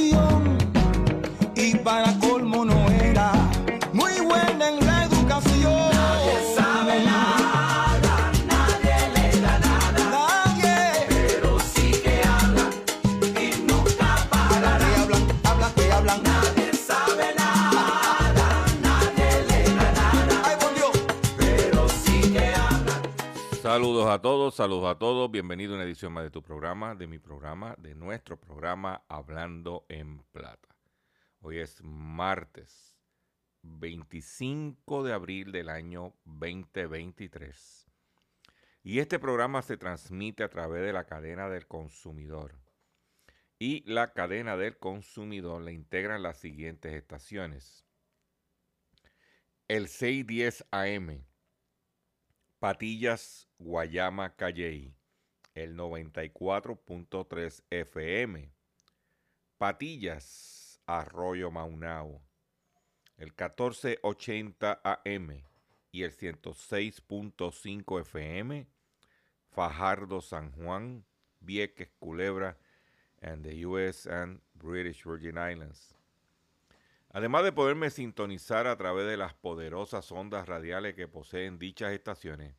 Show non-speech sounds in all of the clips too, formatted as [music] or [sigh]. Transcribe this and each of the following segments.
Situación. A todos, saludos a todos. Bienvenido a una edición más de tu programa, de mi programa, de nuestro programa Hablando en Plata. Hoy es martes 25 de abril del año 2023. Y este programa se transmite a través de la cadena del consumidor. Y la cadena del consumidor le integran las siguientes estaciones. El 610 AM, Patillas, Guayama, Calley, el 94.3 FM. Patillas, Arroyo Maunao, el 1480 AM y el 106.5 FM. Fajardo, San Juan, Vieques, Culebra, and the US and British Virgin Islands. Además de poderme sintonizar a través de las poderosas ondas radiales que poseen dichas estaciones,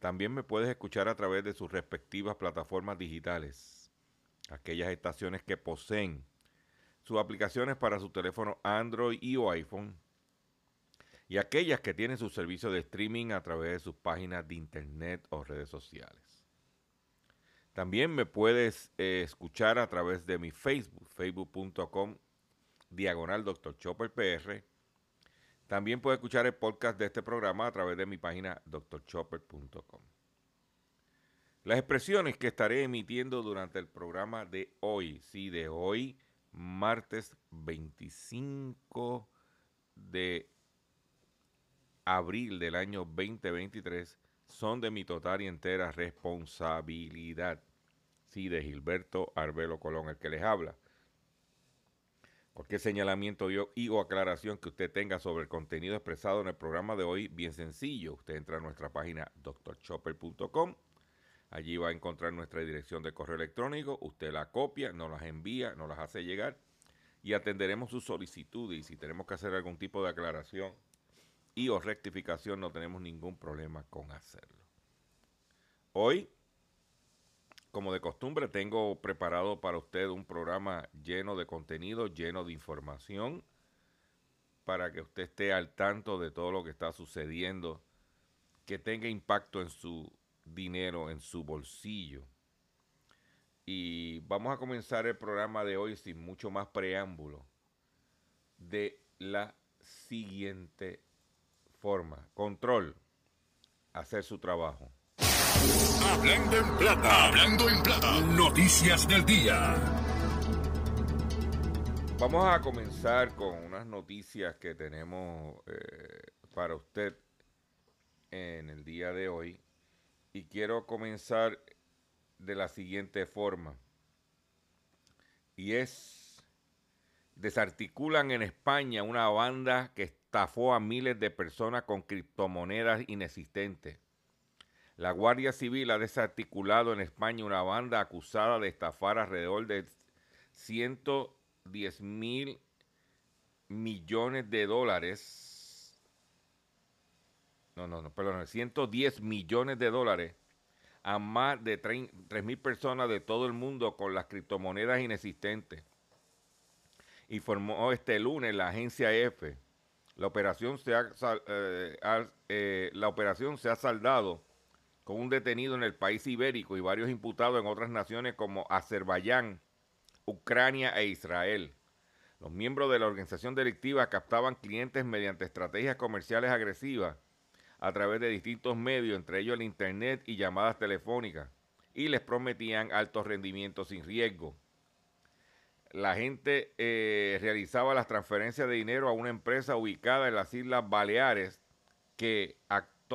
también me puedes escuchar a través de sus respectivas plataformas digitales, aquellas estaciones que poseen sus aplicaciones para su teléfono Android y o iPhone, y aquellas que tienen su servicio de streaming a través de sus páginas de internet o redes sociales. También me puedes eh, escuchar a través de mi Facebook, facebook.com diagonal Dr. Chopper PR. También puedes escuchar el podcast de este programa a través de mi página drchopper.com. Las expresiones que estaré emitiendo durante el programa de hoy, sí, de hoy, martes 25 de abril del año 2023, son de mi total y entera responsabilidad. Sí, de Gilberto Arbelo Colón, el que les habla. Cualquier señalamiento y o aclaración que usted tenga sobre el contenido expresado en el programa de hoy, bien sencillo. Usted entra a nuestra página drchopper.com. Allí va a encontrar nuestra dirección de correo electrónico. Usted la copia, nos las envía, nos las hace llegar y atenderemos sus solicitudes. Y si tenemos que hacer algún tipo de aclaración y o rectificación, no tenemos ningún problema con hacerlo. Hoy como de costumbre, tengo preparado para usted un programa lleno de contenido, lleno de información, para que usted esté al tanto de todo lo que está sucediendo, que tenga impacto en su dinero, en su bolsillo. Y vamos a comenzar el programa de hoy sin mucho más preámbulo, de la siguiente forma. Control, hacer su trabajo. Hablando en plata, hablando en plata. Noticias del día. Vamos a comenzar con unas noticias que tenemos eh, para usted en el día de hoy. Y quiero comenzar de la siguiente forma. Y es, desarticulan en España una banda que estafó a miles de personas con criptomonedas inexistentes. La Guardia Civil ha desarticulado en España una banda acusada de estafar alrededor de 110 mil millones de dólares. No, no, no, perdón, 110 millones de dólares a más de 3 mil personas de todo el mundo con las criptomonedas inexistentes. Informó este lunes la agencia EFE. La operación se ha, eh, eh, la operación se ha saldado con un detenido en el país ibérico y varios imputados en otras naciones como Azerbaiyán, Ucrania e Israel. Los miembros de la organización delictiva captaban clientes mediante estrategias comerciales agresivas a través de distintos medios, entre ellos el Internet y llamadas telefónicas, y les prometían altos rendimientos sin riesgo. La gente eh, realizaba las transferencias de dinero a una empresa ubicada en las Islas Baleares que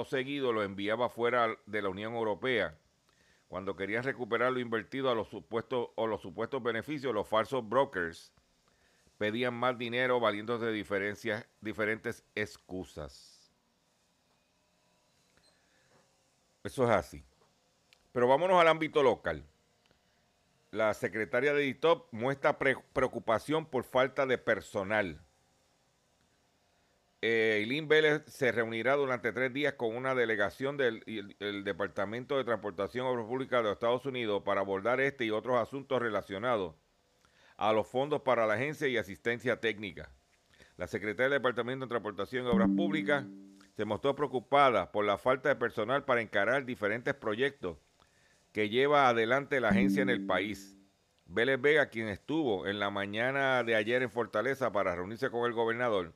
seguido lo enviaba fuera de la Unión Europea. Cuando querían recuperar lo invertido a los supuestos o los supuestos beneficios, los falsos brokers pedían más dinero valiéndose de diferentes excusas. Eso es así. Pero vámonos al ámbito local. La secretaria de DITOP muestra preocupación por falta de personal. Eh, Vélez se reunirá durante tres días con una delegación del Departamento de Transportación Obras Públicas de los Estados Unidos para abordar este y otros asuntos relacionados a los fondos para la agencia y asistencia técnica. La secretaria del Departamento de Transportación y Obras Públicas se mostró preocupada por la falta de personal para encarar diferentes proyectos que lleva adelante la agencia en el país. Vélez Vega, quien estuvo en la mañana de ayer en Fortaleza para reunirse con el gobernador,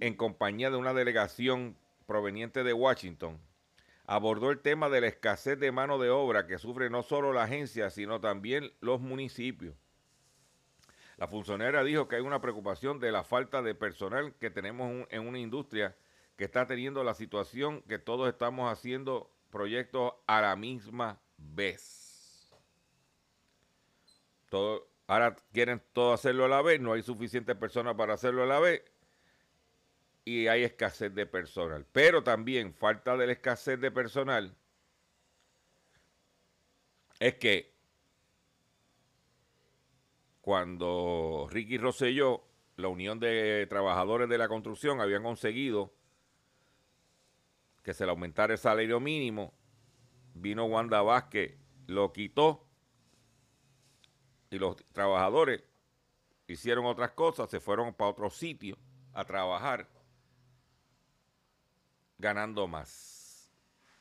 en compañía de una delegación proveniente de Washington, abordó el tema de la escasez de mano de obra que sufre no solo la agencia, sino también los municipios. La funcionaria dijo que hay una preocupación de la falta de personal que tenemos en una industria que está teniendo la situación que todos estamos haciendo proyectos a la misma vez. Ahora quieren todo hacerlo a la vez, no hay suficientes personas para hacerlo a la vez y hay escasez de personal. Pero también falta de la escasez de personal es que cuando Ricky Rosselló, la Unión de Trabajadores de la Construcción, habían conseguido que se le aumentara el salario mínimo, vino Wanda Vázquez, lo quitó y los trabajadores hicieron otras cosas, se fueron para otro sitio a trabajar ganando más.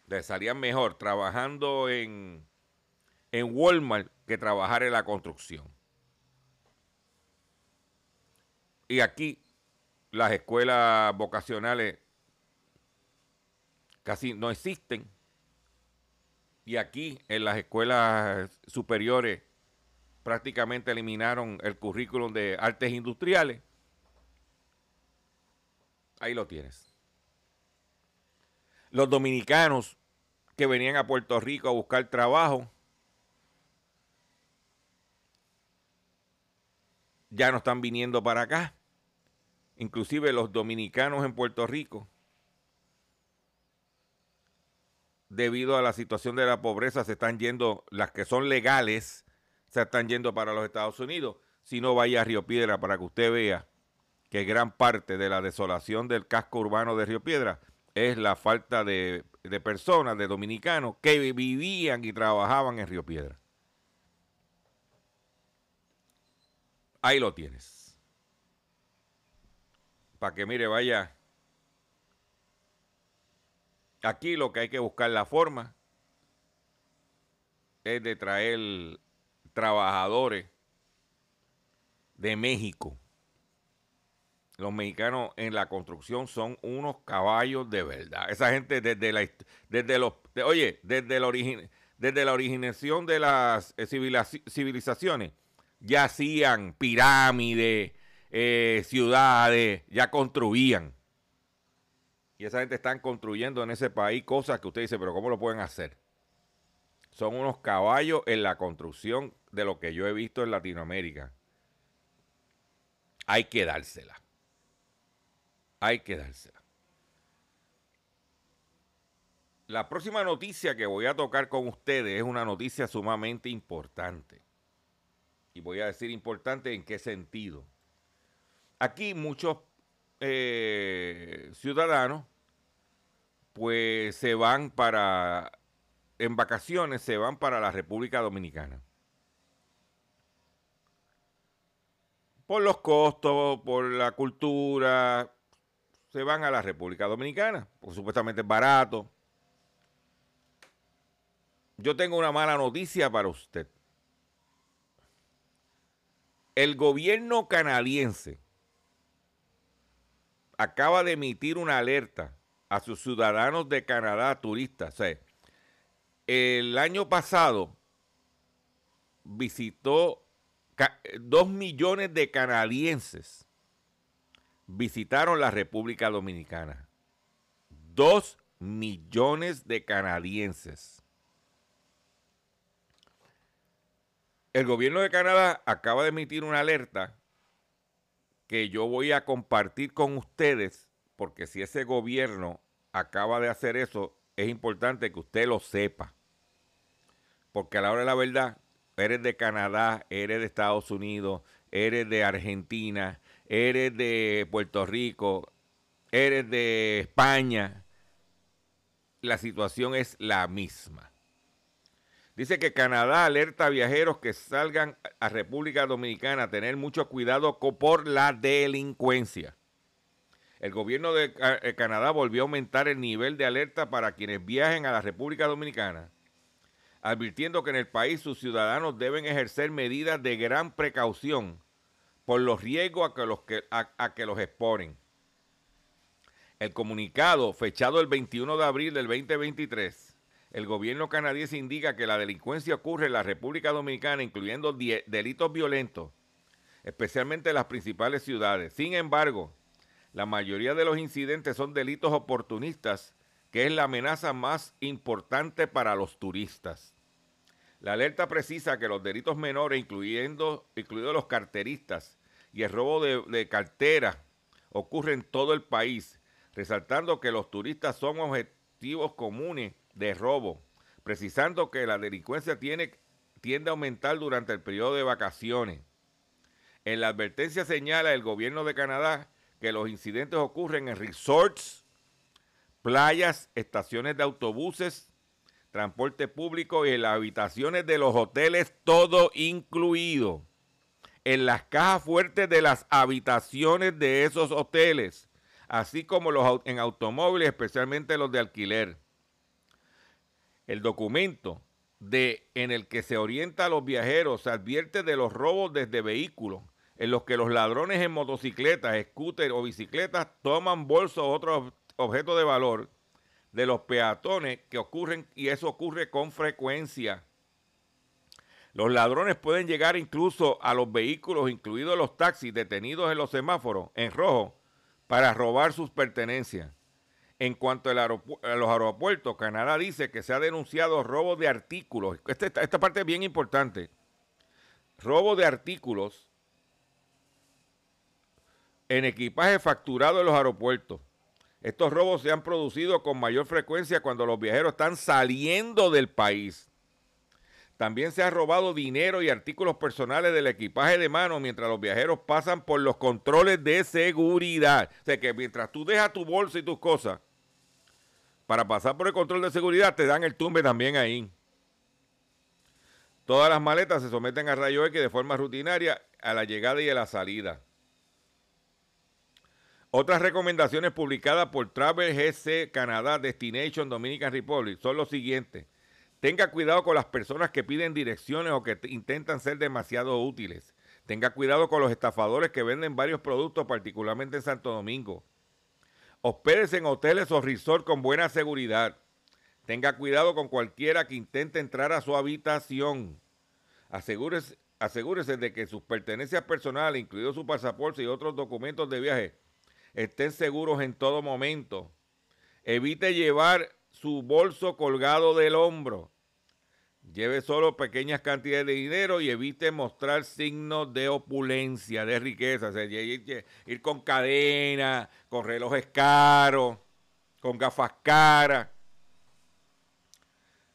Les salían mejor trabajando en, en Walmart que trabajar en la construcción. Y aquí las escuelas vocacionales casi no existen. Y aquí en las escuelas superiores prácticamente eliminaron el currículum de artes industriales. Ahí lo tienes. Los dominicanos que venían a Puerto Rico a buscar trabajo ya no están viniendo para acá inclusive los dominicanos en Puerto Rico, debido a la situación de la pobreza, se están yendo, las que son legales, se están yendo para los Estados Unidos. Si no vaya a Río Piedra para que usted vea que gran parte de la desolación del casco urbano de Río Piedra es la falta de, de personas, de dominicanos, que vivían y trabajaban en Río Piedra. Ahí lo tienes para que mire, vaya. Aquí lo que hay que buscar la forma es de traer trabajadores de México. Los mexicanos en la construcción son unos caballos de verdad. Esa gente desde la desde los oye, desde la origen, desde la originación de las eh, civilizaciones ya hacían pirámides, eh, ciudades, ya construían. Y esa gente están construyendo en ese país cosas que usted dice, pero ¿cómo lo pueden hacer? Son unos caballos en la construcción de lo que yo he visto en Latinoamérica. Hay que dársela. Hay que dársela. La próxima noticia que voy a tocar con ustedes es una noticia sumamente importante. Y voy a decir importante en qué sentido. Aquí muchos eh, ciudadanos pues se van para, en vacaciones se van para la República Dominicana. Por los costos, por la cultura, se van a la República Dominicana, porque supuestamente es barato. Yo tengo una mala noticia para usted. El gobierno canadiense acaba de emitir una alerta a sus ciudadanos de Canadá, turistas. el año pasado visitó dos millones de canadienses visitaron la República Dominicana. Dos millones de canadienses. El gobierno de Canadá acaba de emitir una alerta que yo voy a compartir con ustedes, porque si ese gobierno acaba de hacer eso, es importante que usted lo sepa. Porque a la hora de la verdad, eres de Canadá, eres de Estados Unidos, eres de Argentina, eres de Puerto Rico, eres de España, la situación es la misma. Dice que Canadá alerta a viajeros que salgan a República Dominicana a tener mucho cuidado por la delincuencia. El gobierno de eh, Canadá volvió a aumentar el nivel de alerta para quienes viajen a la República Dominicana, advirtiendo que en el país sus ciudadanos deben ejercer medidas de gran precaución por los riesgos a que los, que, a, que los exponen. El comunicado, fechado el 21 de abril del 2023, el gobierno canadiense indica que la delincuencia ocurre en la República Dominicana, incluyendo delitos violentos, especialmente en las principales ciudades. Sin embargo, la mayoría de los incidentes son delitos oportunistas, que es la amenaza más importante para los turistas. La alerta precisa que los delitos menores, incluyendo, incluidos los carteristas y el robo de, de cartera, ocurren en todo el país, resaltando que los turistas son objetivos comunes de robo, precisando que la delincuencia tiene, tiende a aumentar durante el periodo de vacaciones. En la advertencia señala el gobierno de Canadá que los incidentes ocurren en resorts, playas, estaciones de autobuses, transporte público y en las habitaciones de los hoteles, todo incluido. En las cajas fuertes de las habitaciones de esos hoteles, así como los, en automóviles, especialmente los de alquiler el documento de, en el que se orienta a los viajeros se advierte de los robos desde vehículos, en los que los ladrones en motocicletas, scooters o bicicletas toman bolsos o otros objetos de valor de los peatones que ocurren y eso ocurre con frecuencia. Los ladrones pueden llegar incluso a los vehículos, incluidos los taxis detenidos en los semáforos en rojo, para robar sus pertenencias. En cuanto a los aeropuertos, Canadá dice que se ha denunciado robo de artículos. Esta, esta parte es bien importante. Robo de artículos en equipaje facturado en los aeropuertos. Estos robos se han producido con mayor frecuencia cuando los viajeros están saliendo del país. También se ha robado dinero y artículos personales del equipaje de mano mientras los viajeros pasan por los controles de seguridad. O sea que mientras tú dejas tu bolsa y tus cosas, para pasar por el control de seguridad te dan el tumbe también ahí. Todas las maletas se someten a rayo X de forma rutinaria a la llegada y a la salida. Otras recomendaciones publicadas por Travel GC Canadá Destination Dominican Republic son los siguientes. Tenga cuidado con las personas que piden direcciones o que intentan ser demasiado útiles. Tenga cuidado con los estafadores que venden varios productos, particularmente en Santo Domingo. Hospédese en hoteles o resort con buena seguridad. Tenga cuidado con cualquiera que intente entrar a su habitación. Asegúrese, asegúrese de que sus pertenencias personales, incluido su pasaporte y otros documentos de viaje, estén seguros en todo momento. Evite llevar su bolso colgado del hombro. Lleve solo pequeñas cantidades de dinero y evite mostrar signos de opulencia, de riqueza. ir, con cadena, con relojes caros, con gafas caras.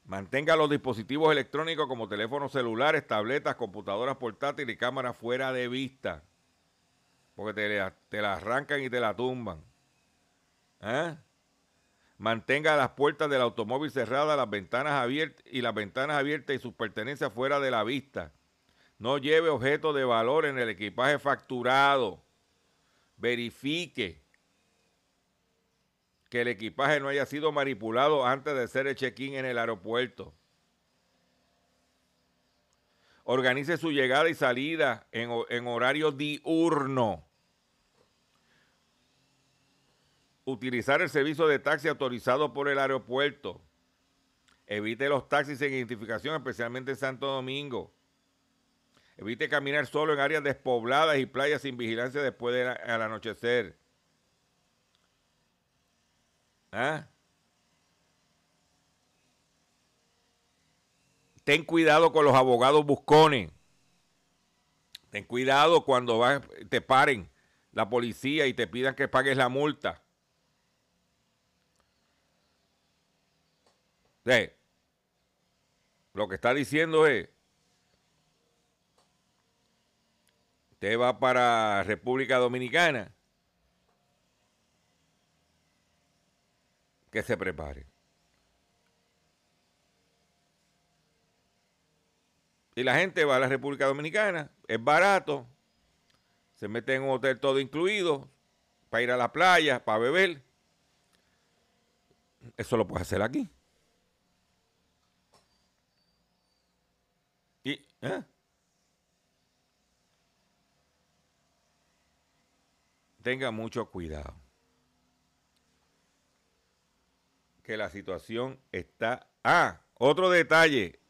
Mantenga los dispositivos electrónicos como teléfonos celulares, tabletas, computadoras portátiles y cámaras fuera de vista. Porque te, la- arrancan y te la tumban. ¿Ah? Mantenga las puertas del automóvil cerradas, las ventanas abiertas y las ventanas abiertas y sus pertenencias fuera de la vista. No lleve objetos de valor en el equipaje facturado. Verifique que el equipaje no haya sido manipulado antes de hacer el check-in en el aeropuerto. Organice su llegada y salida en, en horario diurno. Utilizar el servicio de taxi autorizado por el aeropuerto. Evite los taxis sin identificación, especialmente en Santo Domingo. Evite caminar solo en áreas despobladas y playas sin vigilancia después del al anochecer. ¿Ah? Ten cuidado con los abogados buscones. Ten cuidado cuando te paren la policía y te pidan que pagues la multa. Lo que está diciendo es, usted va para República Dominicana, que se prepare. Y la gente va a la República Dominicana, es barato, se mete en un hotel todo incluido, para ir a la playa, para beber. Eso lo puedes hacer aquí. Y, ¿eh? Tenga mucho cuidado. Que la situación está... Ah, otro detalle.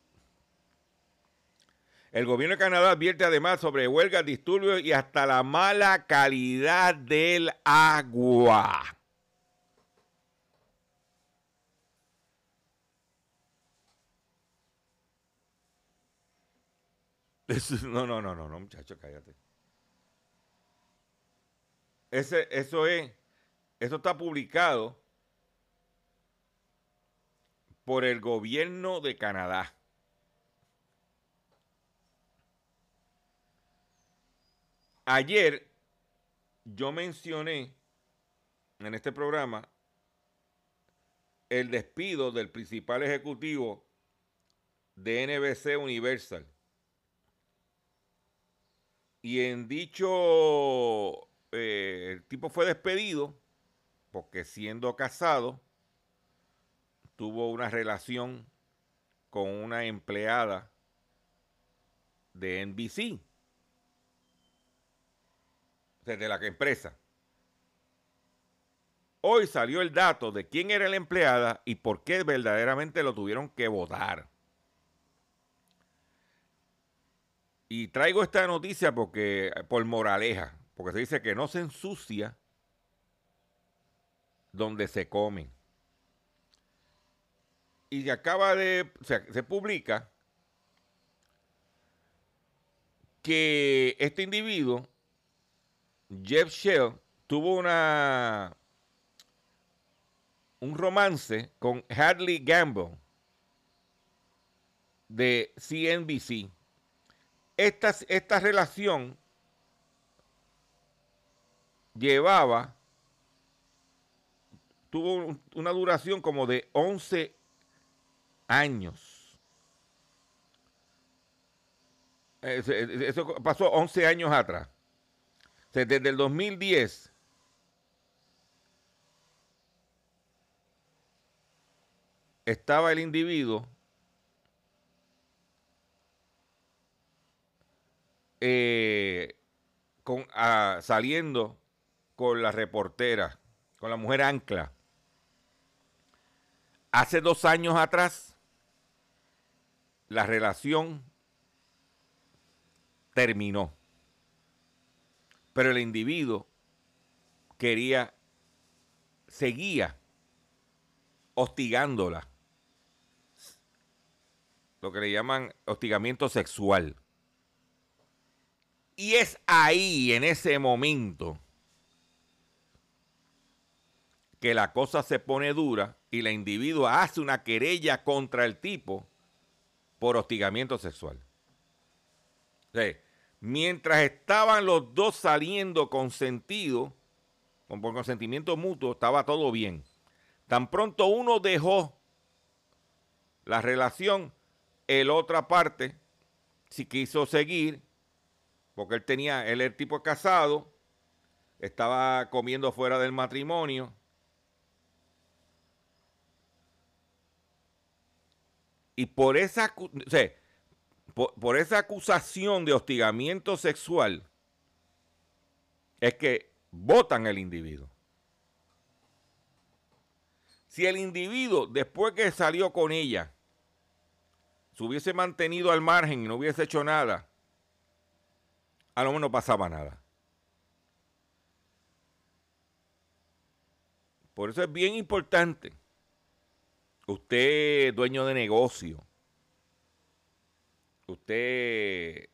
El gobierno de Canadá advierte además sobre huelgas, disturbios y hasta la mala calidad del agua. [laughs] No, no, no, no, no, muchacho, cállate. Ese, eso es, eso está publicado por el gobierno de Canadá. Ayer yo mencioné en este programa el despido del principal ejecutivo de NBC Universal. Y en dicho, eh, el tipo fue despedido porque siendo casado tuvo una relación con una empleada de NBC, de la empresa. Hoy salió el dato de quién era la empleada y por qué verdaderamente lo tuvieron que votar. Y traigo esta noticia porque por moraleja, porque se dice que no se ensucia donde se come. Y acaba de, o sea, se publica que este individuo, Jeff Shell, tuvo una un romance con Hadley Gamble de CNBC. Esta, esta relación llevaba, tuvo un- una duración como de 11 años. Eso, eso pasó 11 años atrás. O sea, desde el 2010 estaba el individuo eh, con, ah, saliendo con la reportera, con la mujer ancla. Hace dos años atrás, la relación terminó. Pero el individuo quería, seguía hostigándola. Lo que le llaman hostigamiento sexual. Y es ahí, en ese momento, que la cosa se pone dura y la individuo hace una querella contra el tipo por hostigamiento sexual. Mientras estaban los dos saliendo consentidos, con por consentimiento mutuo, estaba todo bien. Tan pronto uno dejó la relación, el otra parte, si quiso seguir, porque él tenía, él era el tipo casado, estaba comiendo fuera del matrimonio. Y por esa, o sea, por, por esa acusación de hostigamiento sexual, es que votan el individuo. Si el individuo, después que salió con ella, se hubiese mantenido al margen y no hubiese hecho nada, a lo menos no pasaba nada. Por eso es bien importante. Usted, dueño de negocio, usted,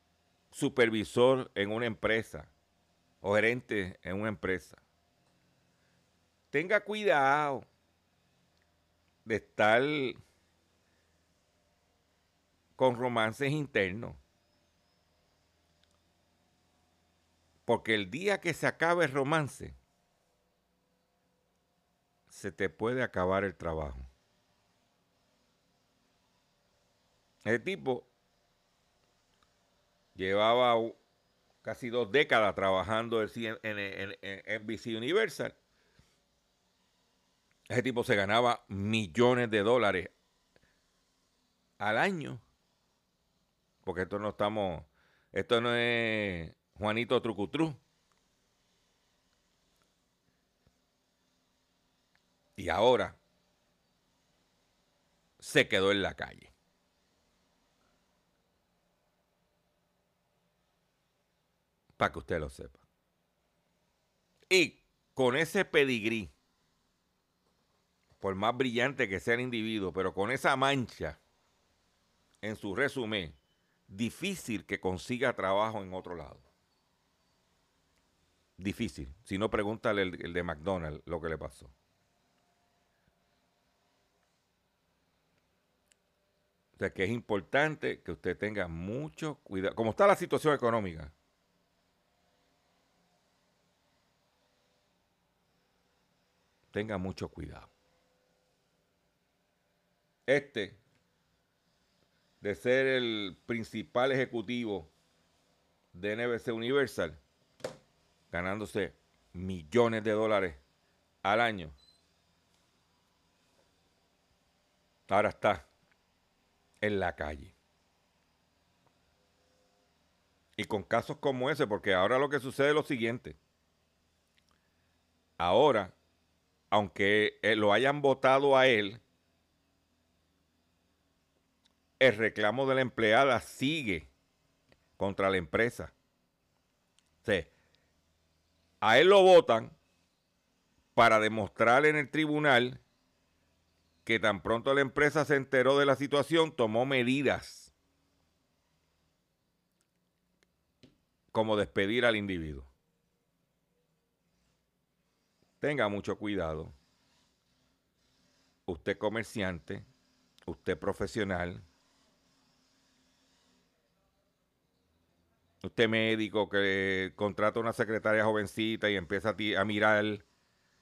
supervisor en una empresa o gerente en una empresa, tenga cuidado de estar con romances internos. Porque el día que se acabe el romance, se te puede acabar el trabajo. El tipo llevaba casi dos décadas trabajando en, en, en, NBC Universal. Ese tipo se ganaba millones de dólares al año. Porque esto no estamos, esto no es Juanito Trucutru. Y ahora se quedó en la calle. Para que usted lo sepa. Y con ese pedigrí, por más brillante que sea el individuo, pero con esa mancha en su resumen, difícil que consiga trabajo en otro lado. Difícil. Si no, pregúntale el, el de McDonald's lo que le pasó. O sea que es importante que usted tenga mucho cuidado. Como está la situación económica, tenga mucho cuidado. Este, de ser el principal ejecutivo de NBC Universal, ganándose millones de dólares al año, ahora está en la calle. Y con casos como ese, porque ahora lo que sucede es lo siguiente. Ahora, aunque lo hayan votado a él, el reclamo de la empleada sigue contra la empresa. O a él lo votan para demostrar en el tribunal que tan pronto la empresa se enteró de la situación, tomó medidas como despedir al individuo. Tenga mucho cuidado. Usted comerciante, usted profesional, usted médico que contrata una secretaria jovencita y empieza a, mirar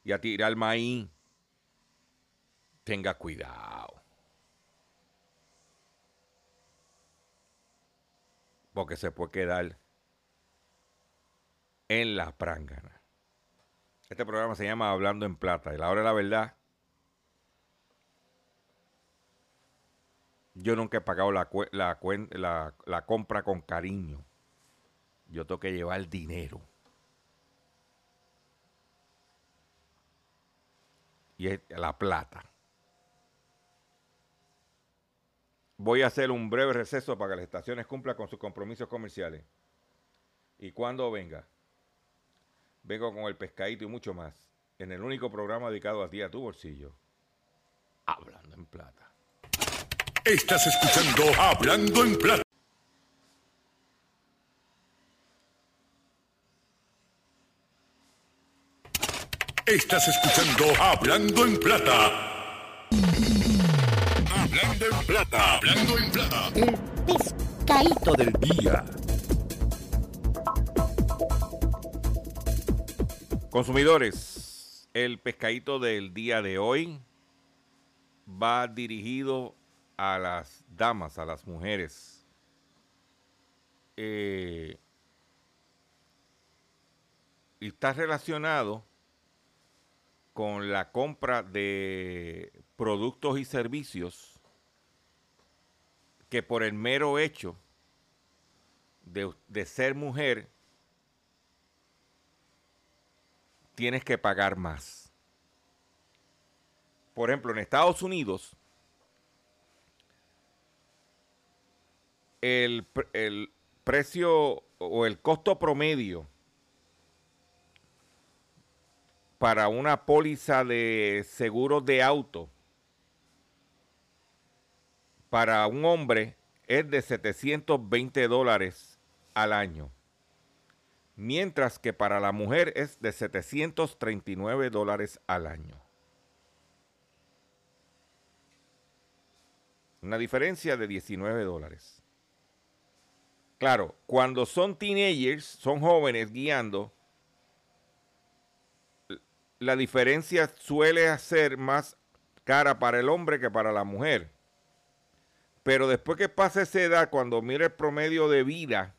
y a tirar maíz tenga cuidado. Porque se puede quedar en la prángana. Este programa se llama Hablando en Plata. Y la hora de la verdad, yo nunca he pagado la, la, compra con cariño. Yo tengo que llevar dinero. Y es la plata. Voy a hacer un breve receso para que las estaciones cumplan con sus compromisos comerciales. Y cuando venga, vengo con el pescadito y mucho más, en el único programa dedicado a ti, a tu bolsillo, Hablando en Plata. Estás escuchando Hablando en Plata. Estás escuchando Hablando en Plata. Hablando en Plata. Hablando en Plata. El pescadito del día. Consumidores, el pescadito del día de hoy va dirigido a las damas, a las mujeres. Eh, y está relacionado con la compra de productos y servicios que por el mero hecho de, de ser mujer tienes que pagar más. Por ejemplo, en Estados Unidos, el, el precio o el costo promedio para una póliza de seguro de auto para un hombre es de 720 dólares al año, mientras que para la mujer es de 739 dólares al año. Una diferencia de 19 dólares. Claro, cuando son teenagers, son jóvenes guiando, la diferencia suele ser más cara para el hombre que para la mujer. Pero después que pasa esa edad, cuando mire el promedio de vida,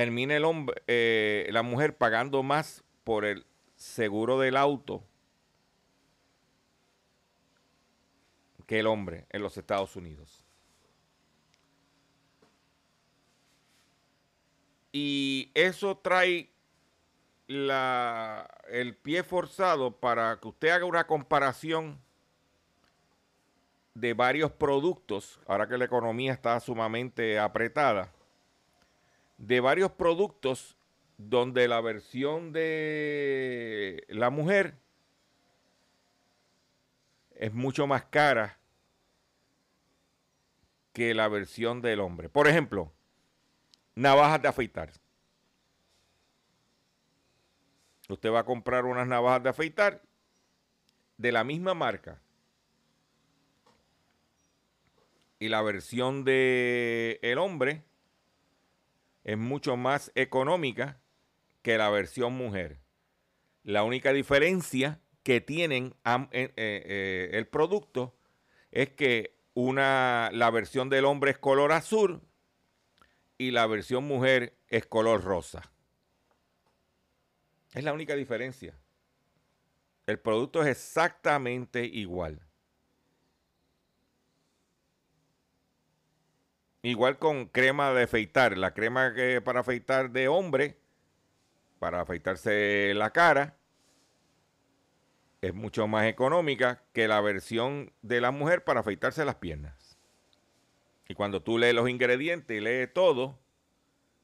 termina el hombre, eh, la mujer pagando más por el seguro del auto que el hombre en los Estados Unidos. Y eso trae la, el pie forzado para que usted haga una comparación de varios productos, ahora que la economía está sumamente apretada, de varios productos donde la versión de la mujer es mucho más cara que la versión del hombre. Por ejemplo, navajas de afeitar. Usted va a comprar unas navajas de afeitar de la misma marca. Y la versión de el hombre es mucho más económica que la versión mujer. La única diferencia que tienen eh, eh, el producto es que una, la versión del hombre es color azul y la versión mujer es color rosa. Es la única diferencia. El producto es exactamente igual. Igual con crema de afeitar. La crema que para afeitar de hombre, para afeitarse la cara, es mucho más económica que la versión de la mujer para afeitarse las piernas. Y cuando tú lees los ingredientes y lees todo,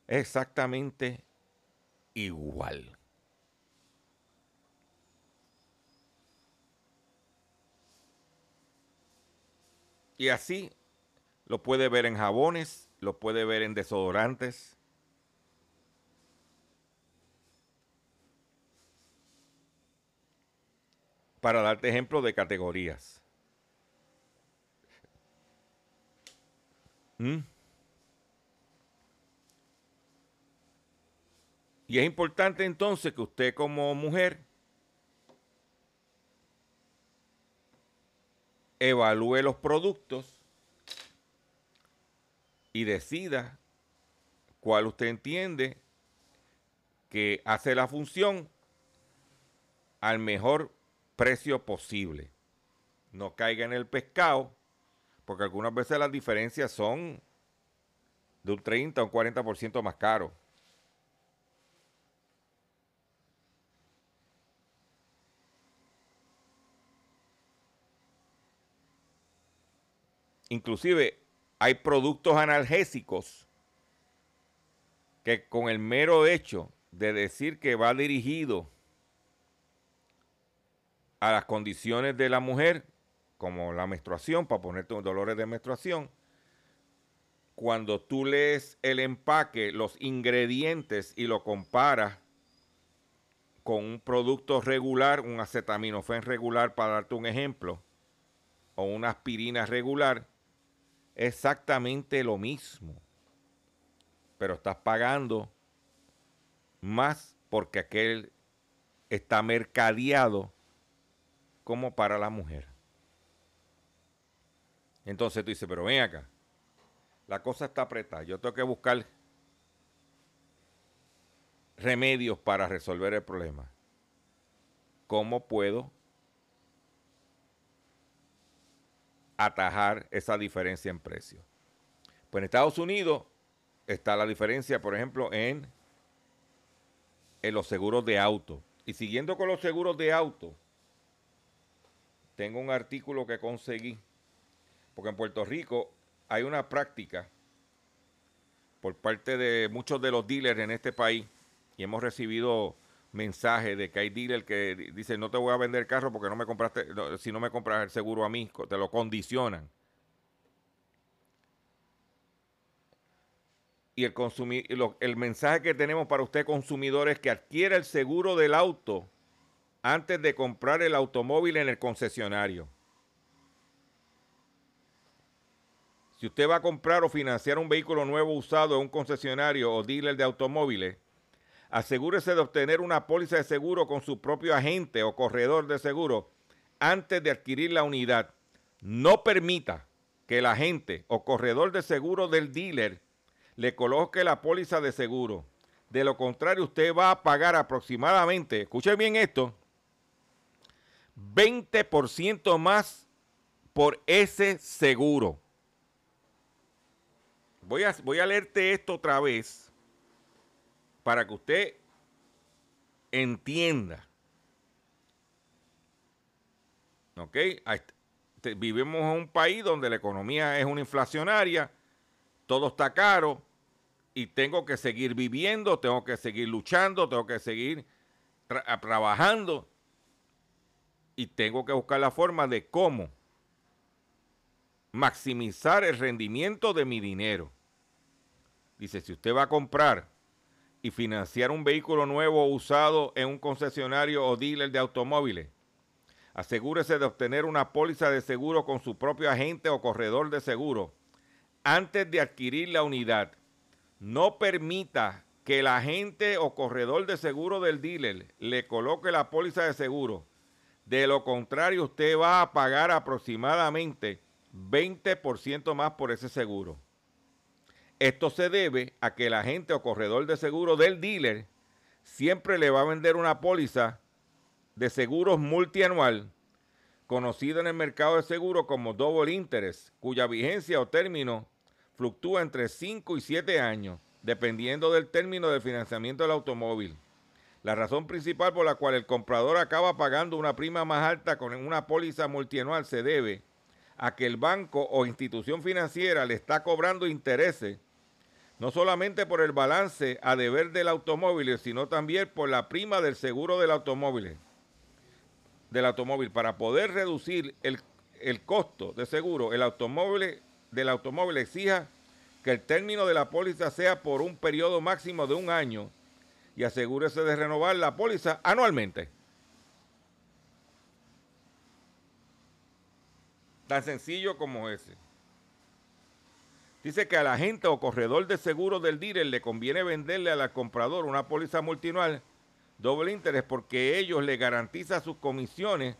es exactamente igual. Y así lo puede ver en jabones, lo puede ver en desodorantes. Para darte ejemplo de categorías. ¿Mm? Y es importante entonces que usted como mujer evalúe los productos y decida cuál usted entiende que hace la función al mejor precio posible. No caiga en el pescado, porque algunas veces las diferencias son de un 30 o un 40% más caro. Inclusive hay productos analgésicos que con el mero hecho de decir que va dirigido a las condiciones de la mujer, como la menstruación, para ponerte dolores de menstruación, cuando tú lees el empaque, los ingredientes y lo comparas con un producto regular, un acetaminofén regular, para darte un ejemplo, o una aspirina regular, exactamente lo mismo. Pero estás pagando más porque aquel está mercadeado como para la mujer. Entonces tú dices, pero ven acá, la cosa está apretada, yo tengo que buscar remedios para resolver el problema. ¿Cómo puedo atajar esa diferencia en precio? Pues en Estados Unidos está la diferencia, por ejemplo, en, en los seguros de auto. Y siguiendo con los seguros de auto, tengo un artículo que conseguí, porque en Puerto Rico hay una práctica por parte de muchos de los dealers en este país, y hemos recibido mensajes de que hay dealers que dicen no te voy a vender carro porque no me compraste, si no me compras el seguro a mí, te lo condicionan. Y el, el mensaje que tenemos para usted consumidor es que adquiera el seguro del auto antes de comprar el automóvil en el concesionario. Si usted va a comprar o financiar un vehículo nuevo usado en un concesionario o dealer de automóviles, asegúrese de obtener una póliza de seguro con su propio agente o corredor de seguro antes de adquirir la unidad. No permita que el agente o corredor de seguro del dealer le coloque la póliza de seguro. De lo contrario, usted va a pagar aproximadamente, escuche bien esto, 20% más por ese seguro. Voy a, voy a leerte esto otra vez para que usted entienda. ¿Ok? Vivimos en un país donde la economía es una inflacionaria, todo está caro y tengo que seguir viviendo, tengo que seguir luchando, tengo que seguir trabajando y tengo que buscar la forma de cómo maximizar el rendimiento de mi dinero. Dice, si usted va a comprar y financiar un vehículo nuevo o usado en un concesionario o dealer de automóviles, asegúrese de obtener una póliza de seguro con su propio agente o corredor de seguro antes de adquirir la unidad. No permita que el agente o corredor de seguro del dealer le coloque la póliza de seguro. De lo contrario, usted va a pagar aproximadamente 20% más por ese seguro. Esto se debe a que el agente o corredor de seguro del dealer siempre le va a vender una póliza de seguros multianual, conocida en el mercado de seguros como double interest, cuya vigencia o término fluctúa entre 5 y 7 años, dependiendo del término de financiamiento del automóvil. La razón principal por la cual el comprador acaba pagando una prima más alta con una póliza multianual se debe a que el banco o institución financiera le está cobrando intereses no solamente por el balance a deber del automóvil, sino también por la prima del seguro del automóvil. Del automóvil. Para poder reducir el, el costo de seguro, el automóvil del automóvil exija que el término de la póliza sea por un periodo máximo de un año y asegúrese de renovar la póliza anualmente. Tan sencillo como ese. Dice que al agente o corredor de seguros del dealer le conviene venderle al comprador una póliza multianual doble interés porque ellos le garantizan sus comisiones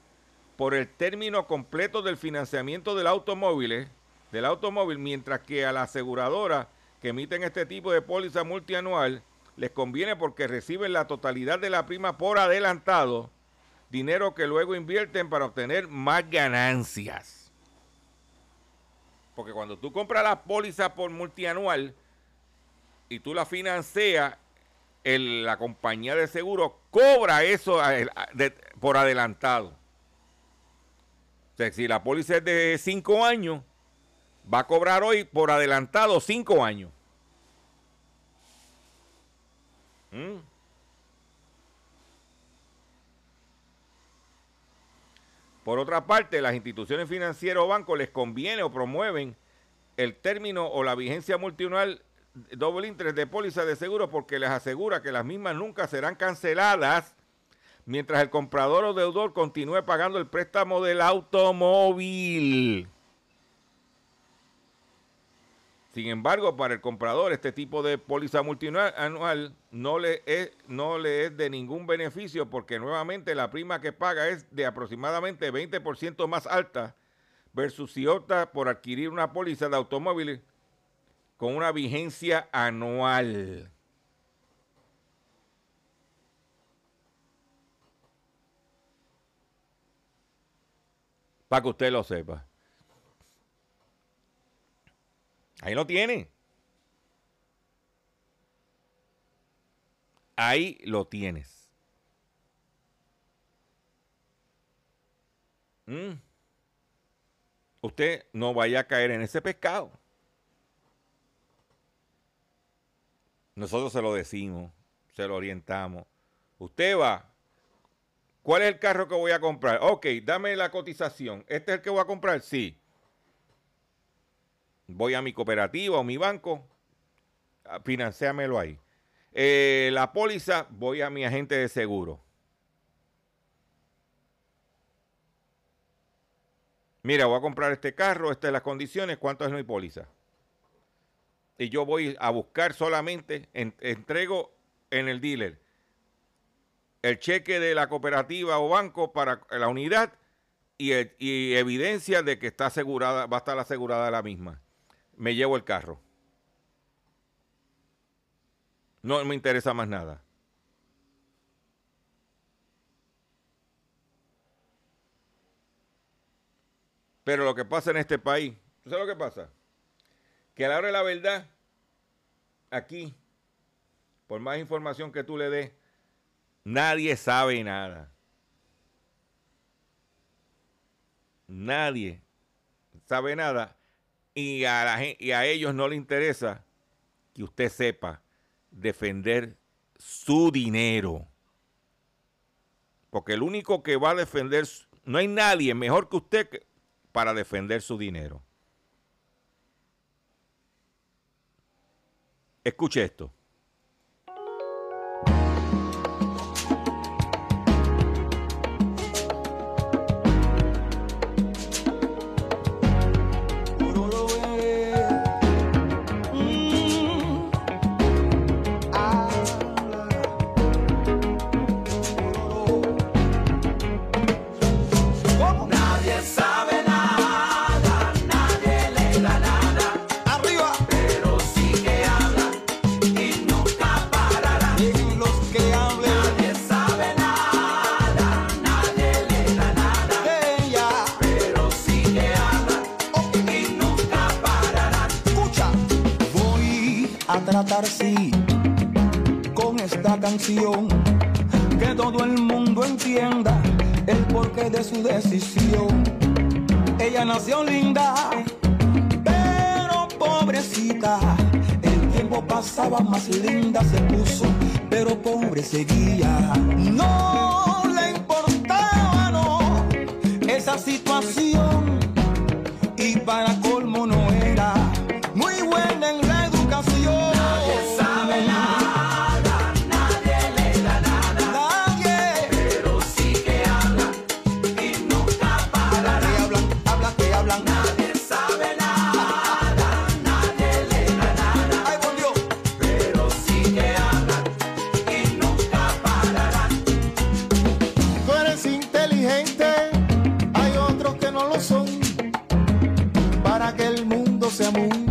por el término completo del financiamiento del automóvil, del automóvil, mientras que a la aseguradora que emiten este tipo de póliza multianual les conviene porque reciben la totalidad de la prima por adelantado, dinero que luego invierten para obtener más ganancias. Porque cuando tú compras la póliza por multianual y tú la financias, la compañía de seguro cobra eso por adelantado. O sea, si la póliza es de 5 años, va a cobrar hoy por adelantado 5 años. ¿Mm? Por otra parte, las instituciones financieras o bancos les conviene o promueven el término o la vigencia multianual doble interés de póliza de seguro porque les asegura que las mismas nunca serán canceladas mientras el comprador o deudor continúe pagando el préstamo del automóvil. Sin embargo, para el comprador, este tipo de póliza multianual no le, es, no le es de ningún beneficio porque nuevamente la prima que paga es de aproximadamente 20% más alta versus si opta por adquirir una póliza de automóviles con una vigencia anual. Para que usted lo sepa. Ahí lo tiene. Ahí lo tienes. Mm. Usted no vaya a caer en ese pescado. Nosotros se lo decimos, se lo orientamos. Usted va. ¿Cuál es el carro que voy a comprar? Ok, dame la cotización. ¿Este es el que voy a comprar? Sí voy a mi cooperativa o mi banco, financiamelo ahí. Eh, la póliza, voy a mi agente de seguro. Mira, voy a comprar este carro, estas son las condiciones, ¿cuánto es mi póliza? Y yo voy a buscar solamente, entrego en el dealer el cheque de la cooperativa o banco para la unidad y, y evidencia de que está asegurada, va a estar asegurada la misma me llevo el carro. No me interesa más nada. Pero lo que pasa en este país, ¿tú sabes lo que pasa? Que a la hora de la verdad, aquí, por más información que tú le des, nadie sabe nada. Nadie sabe nada y a, la, y a ellos no les interesa que usted sepa defender su dinero. Porque el único que va a defender, no hay nadie mejor que usted para defender su dinero. Escuche esto. Con esta canción que todo el mundo entienda el porqué de su decisión. Ella nació linda, pero pobrecita. El tiempo pasaba más linda, se puso, pero pobre seguía. No le importaba, no, esa situación. Y para colmo nosso é muito.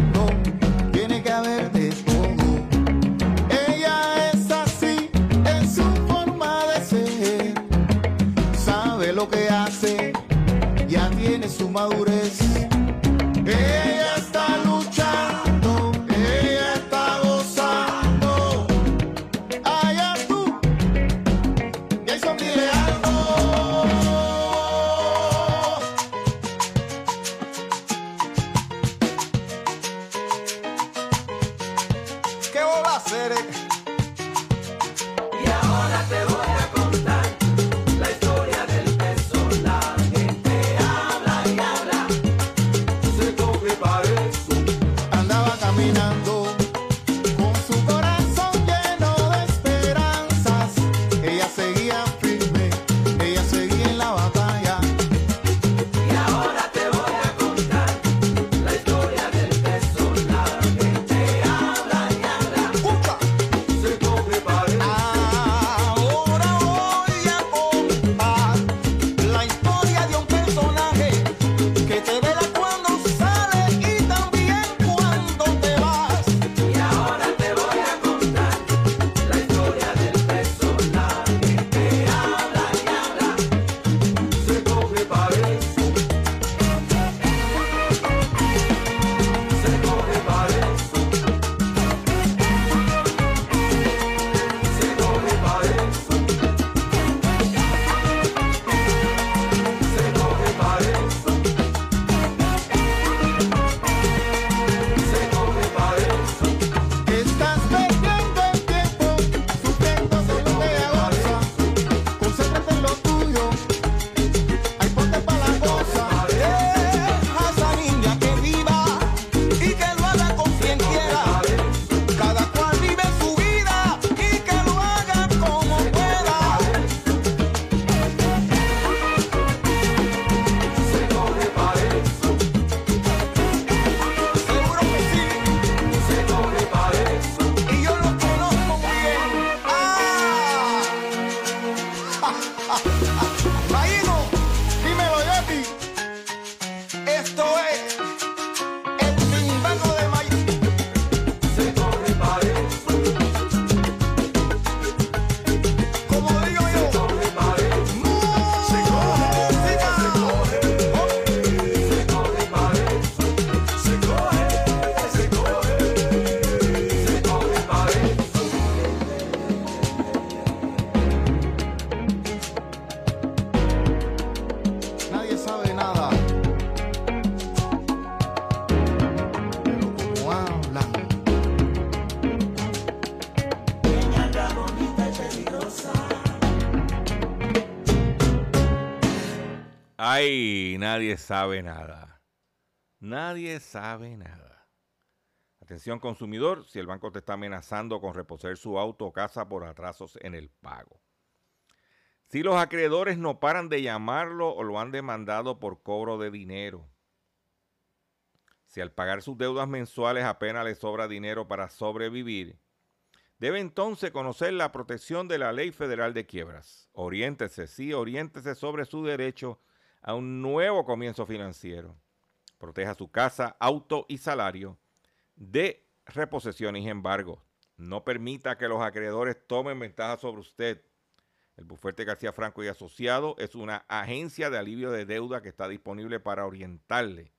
Nadie sabe nada. Nadie sabe nada. Atención consumidor, si el banco te está amenazando con reposer su auto o casa por atrasos en el pago. Si los acreedores no paran de llamarlo o lo han demandado por cobro de dinero. Si al pagar sus deudas mensuales apenas le sobra dinero para sobrevivir, debe entonces conocer la protección de la Ley Federal de Quiebras. Oriéntese, sí, oriéntese sobre su derecho a un nuevo comienzo financiero. Proteja su casa, auto y salario de reposiciones y embargos. No permita que los acreedores tomen ventaja sobre usted. El bufete García Franco y Asociado es una agencia de alivio de deuda que está disponible para orientarle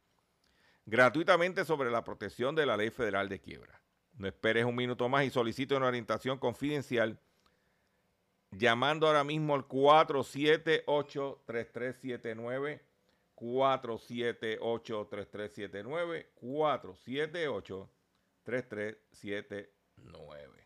gratuitamente sobre la protección de la ley federal de quiebra. No esperes un minuto más y solicite una orientación confidencial llamando ahora mismo al 478-3379, 478-3379, 478-3379.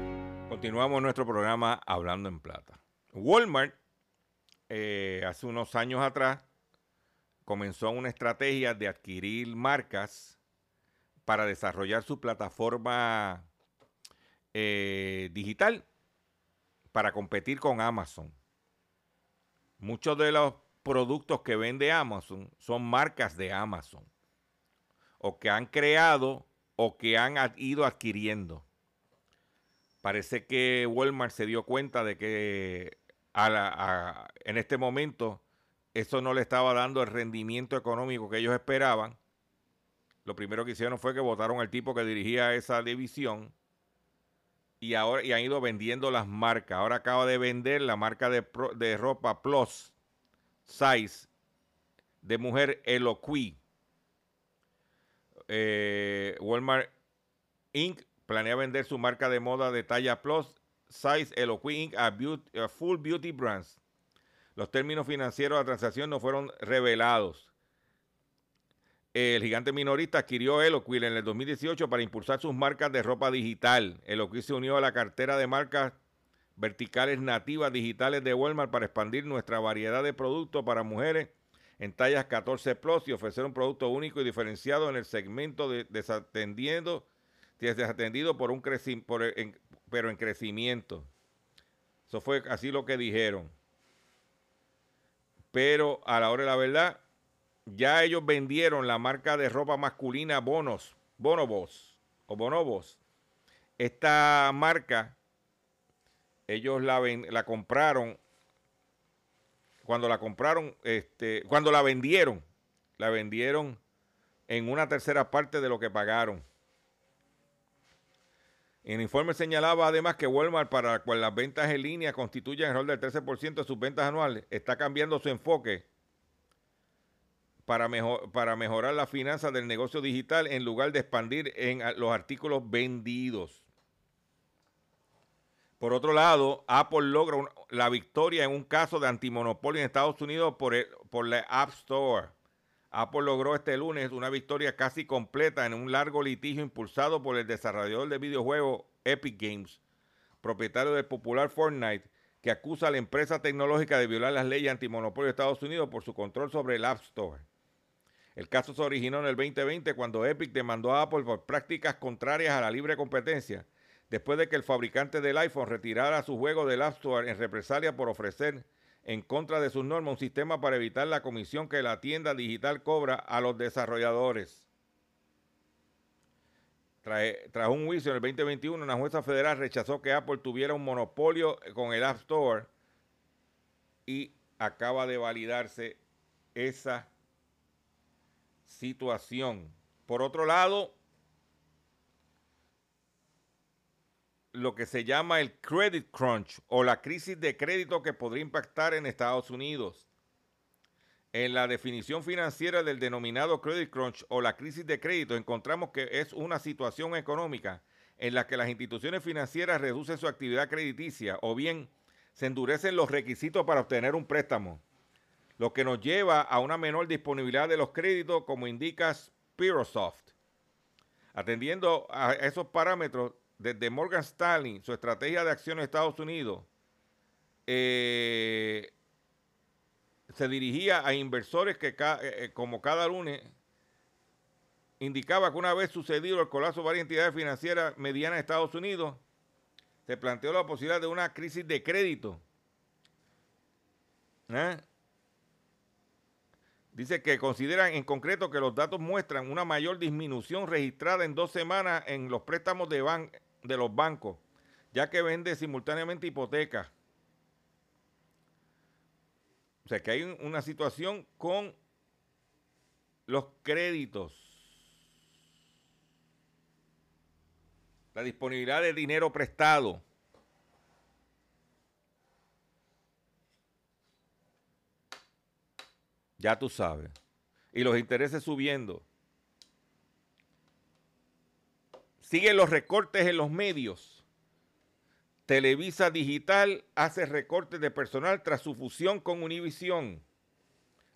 Continuamos nuestro programa Hablando en Plata. Walmart, eh, hace unos años atrás, comenzó una estrategia de adquirir marcas para desarrollar su plataforma eh, digital para competir con Amazon. Muchos de los productos que vende Amazon son marcas de Amazon o que han creado o que han ido adquiriendo. Parece que Walmart se dio cuenta de que en este momento eso no le estaba dando el rendimiento económico que ellos esperaban. Lo primero que hicieron fue que votaron al tipo que dirigía esa división y ahora y han ido vendiendo las marcas. Ahora acaba de vender la marca de, de ropa Plus Size de mujer Eloqui. Eh, Walmart Inc. planea vender su marca de moda de talla Plus Size Eloqui Inc. a, a Full Beauty Brands. Los términos financieros de la transacción no fueron revelados. El gigante minorista adquirió Eloqui en el 2018 para impulsar sus marcas de ropa digital. Eloqui se unió a la cartera de marcas verticales nativas digitales de Walmart para expandir nuestra variedad de productos para mujeres en tallas 14 plus y ofrecer un producto único y diferenciado en el segmento de desatendiendo, desatendido por un por el- en- pero en crecimiento. Eso fue así lo que dijeron. Pero a la hora de la verdad, ya ellos vendieron la marca de ropa masculina Bonos, Bonobos o Bonobos. Esta marca, ellos la, ven- la compraron, cuando la compraron, este, cuando la vendieron, la vendieron en una tercera parte de lo que pagaron. El informe señalaba además que Walmart, para la cual las ventas en línea constituyen el rol del 13% de sus ventas anuales, está cambiando su enfoque para, mejor- para mejorar las finanzas del negocio digital en lugar de expandir en los artículos vendidos. Por otro lado, Apple logra la victoria en un caso de antimonopolio en Estados Unidos por la App Store. Apple logró este lunes una victoria casi completa en un largo litigio impulsado por el desarrollador de videojuegos Epic Games, propietario del popular Fortnite, que acusa a la empresa tecnológica de violar las leyes antimonopolio de Estados Unidos por su control sobre el App Store. El caso se originó en el 2020 cuando Epic demandó a Apple por prácticas contrarias a la libre competencia, después de que el fabricante del iPhone retirara su juego del App Store en represalia por ofrecer en contra de sus normas un sistema para evitar la comisión que la tienda digital cobra a los desarrolladores. Tras un juicio en el 2021, una jueza federal rechazó que Apple tuviera un monopolio con el App Store y acaba de validarse esa situación. Por otro lado, lo que se llama el credit crunch o la crisis de crédito que podría impactar en Estados Unidos. En la definición financiera del denominado credit crunch o la crisis de crédito encontramos que es una situación económica en la que las instituciones financieras reducen su actividad crediticia o bien se endurecen los requisitos para obtener un préstamo, lo que nos lleva a una menor disponibilidad de los créditos como indica Spirosoft. Atendiendo a esos parámetros, desde Morgan Stanley, su estrategia de acción en Estados Unidos, eh, se dirigía a inversores que eh, eh, como cada lunes indicaba que una vez sucedido el colapso de varias entidades financieras medianas de Estados Unidos, se planteó la posibilidad de una crisis de crédito. Dice que consideran en concreto que los datos muestran una mayor disminución registrada en dos semanas en los préstamos de, ban de los bancos, ya que vende simultáneamente hipotecas. O sea que hay una situación con los créditos. La disponibilidad de dinero prestado. Ya tú sabes. Y los intereses subiendo. Siguen los recortes en los medios. Televisa Digital hace recortes de personal tras su fusión con Univision.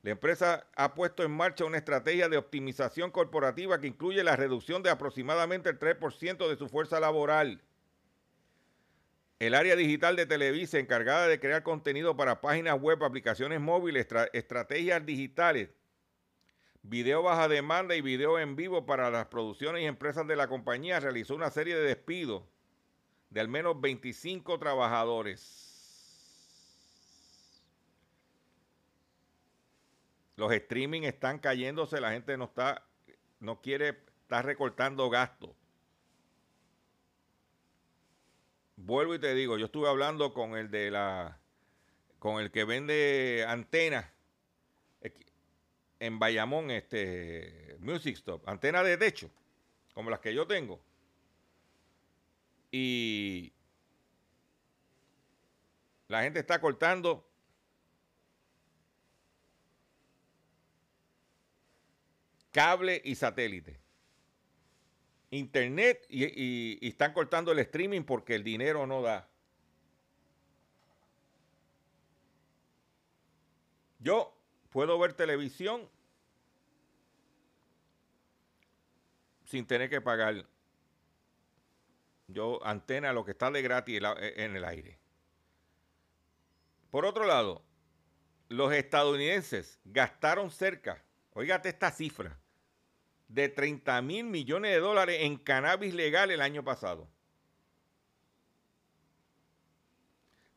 La empresa ha puesto en marcha una estrategia de optimización corporativa que incluye la reducción de aproximadamente el 3% de su fuerza laboral. El área digital de Televisa, encargada de crear contenido para páginas web, aplicaciones móviles, estrategias digitales, video baja demanda y video en vivo para las producciones y empresas de la compañía, realizó una serie de despidos de al menos 25 trabajadores. Los streaming están cayéndose, la gente no está, no quiere estar recortando gastos. Vuelvo y te digo, yo estuve hablando con el de la, con el que vende antenas en Bayamón, este, Music Stop, antena de techo, como las que yo tengo. Y la gente está cortando cable y satélite. Internet y, y, están cortando el streaming porque el dinero no da. Yo puedo ver televisión sin tener que pagar. Yo antena lo que está de gratis en el aire. Por otro lado, los estadounidenses gastaron cerca, oígate esta cifra, de 30 mil millones de dólares en cannabis legal el año pasado.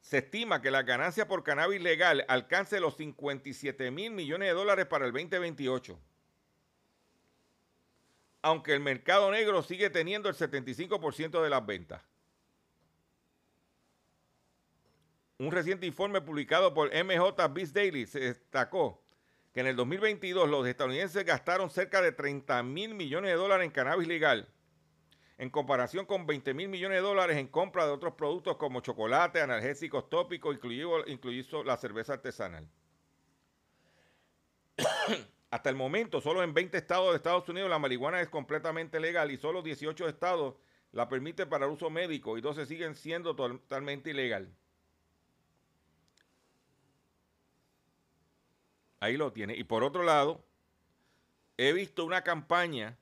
Se estima que la ganancia por cannabis legal alcance los 57 mil millones de dólares para el 2028. Aunque el mercado negro sigue teniendo el 75% de las ventas. Un reciente informe publicado por MJ Biz Daily se destacó que en el 2022 los estadounidenses gastaron cerca de 30 mil millones de dólares en cannabis legal en comparación con 20 mil millones de dólares en compra de otros productos como chocolate, analgésicos tópicos, incluido, la cerveza artesanal. [coughs] Hasta el momento, solo en 20 estados de Estados Unidos la marihuana es completamente legal y solo 18 estados la permiten para uso médico y 12 siguen siendo totalmente ilegal. Ahí lo tiene. Y por otro lado, he visto una campaña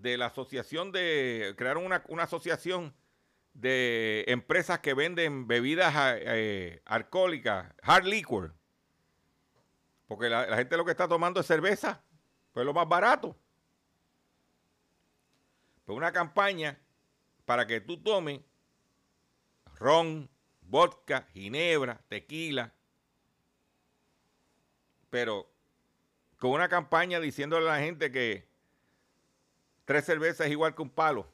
de la asociación de, crearon una, asociación de empresas que venden bebidas eh, alcohólicas, hard liquor. Porque la, la gente lo que está tomando es cerveza, pues lo más barato. Pues una campaña para que tú tomes ron, vodka, ginebra, tequila, pero con una campaña diciéndole a la gente que tres cervezas es igual que un palo.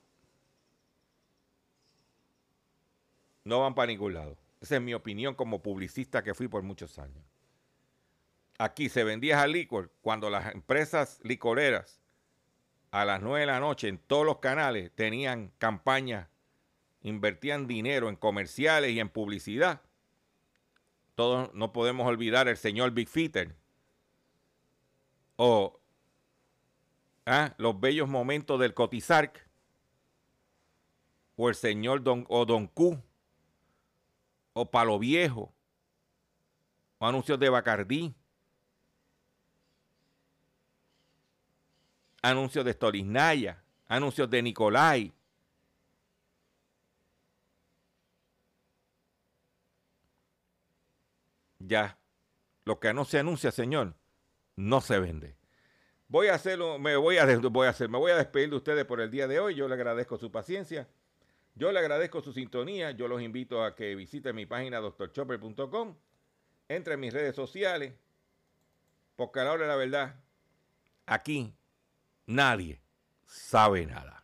No van para ningún lado. Esa es mi opinión como publicista que fui por muchos años. Aquí se vendía al licor cuando las empresas licoreras a las 9 de la noche en todos los canales tenían campañas, invertían dinero en comerciales y en publicidad. Todos no podemos olvidar el señor Big Fitter o ah, los bellos momentos del Cotizarc o el señor Don, o Don Q o Palo Viejo o anuncios de Bacardí anuncios de Stolisnaya anuncios de Nicolai ya lo que no se anuncia señor no se vende. Voy a hacerlo, me voy a, voy a hacer, me voy a despedir de ustedes por el día de hoy. Yo le agradezco su paciencia. Yo le agradezco su sintonía. Yo los invito a que visiten mi página doctorchopper.com. Entre en mis redes sociales. Porque a la hora de la verdad, aquí nadie sabe nada.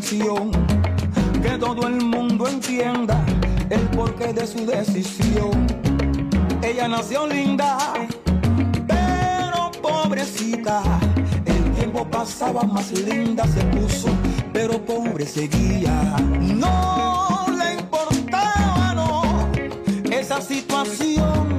Que todo el mundo entienda el porqué de su decisión. Ella nació linda, pero pobrecita. El tiempo pasaba más linda, se puso, pero pobre seguía. No le importaba, no, esa situación.